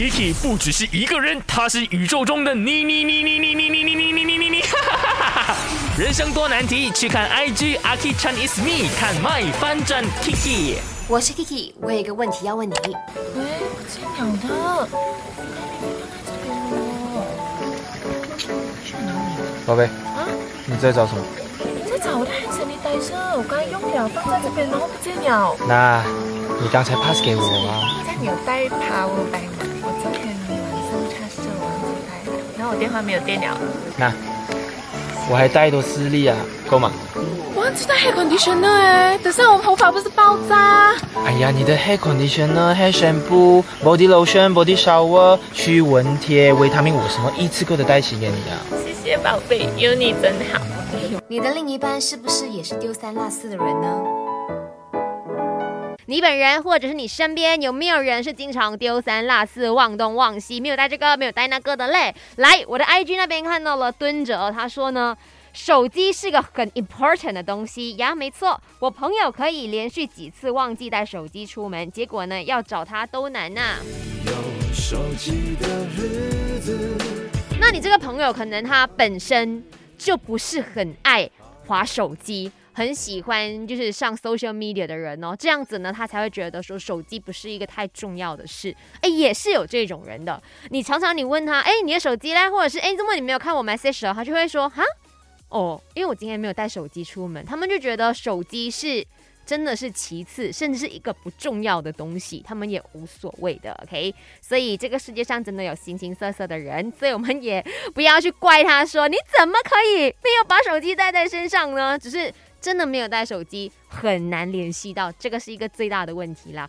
Kiki 不只是一个人，他是宇宙中的你你你你你你你你你你你你你，人生多难题，去看 IG a k i Chan is me，看 My 翻转 Kiki。我是 Kiki，我有一个问题要问你。喂，金鸟的，宝贝，啊？你在找什么？在找我的 hand sanitizer，我刚才用了，放在这边，然后不见了。那，你刚才 pass 给我啊？有带 power bank 吗？我昨天晚上插手忘记带了，然后我电话没有电了。那，我还带一朵丝丽啊，够吗？忘记带 hair conditioner 哎，等下我头发不是爆炸？哎呀，你的 hair conditioner、hair shampoo、body lotion、body shower、驱蚊贴、维他命，我什么一次过的带齐给你啊？谢谢宝贝，有你真好。你的另一半是不是也是丢三落四的人呢？你本人或者是你身边有没有人是经常丢三落四、忘东忘西，没有带这个，没有带那个的嘞？来，我的 IG 那边看到了蹲着，他说呢，手机是个很 important 的东西呀，没错，我朋友可以连续几次忘记带手机出门，结果呢要找他都难呐、有手机的日子那你这个朋友可能他本身就不是很爱划手机，很喜欢就是上 social media 的人哦，这样子呢，他才会觉得说手机不是一个太重要的事。哎，也是有这种人的。你常常你问他，哎，你的手机嘞，或者是哎，怎么你没有看我 message？他就会说，哈，哦，因为我今天没有带手机出门。他们就觉得手机是。真的是其次，甚至是一个不重要的东西，他们也无所谓的，OK。所以这个世界上真的有形形色色的人，所以我们也不要去怪他说你怎么可以没有把手机带在身上呢？只是真的没有带手机，很难联系到，这个是一个最大的问题啦。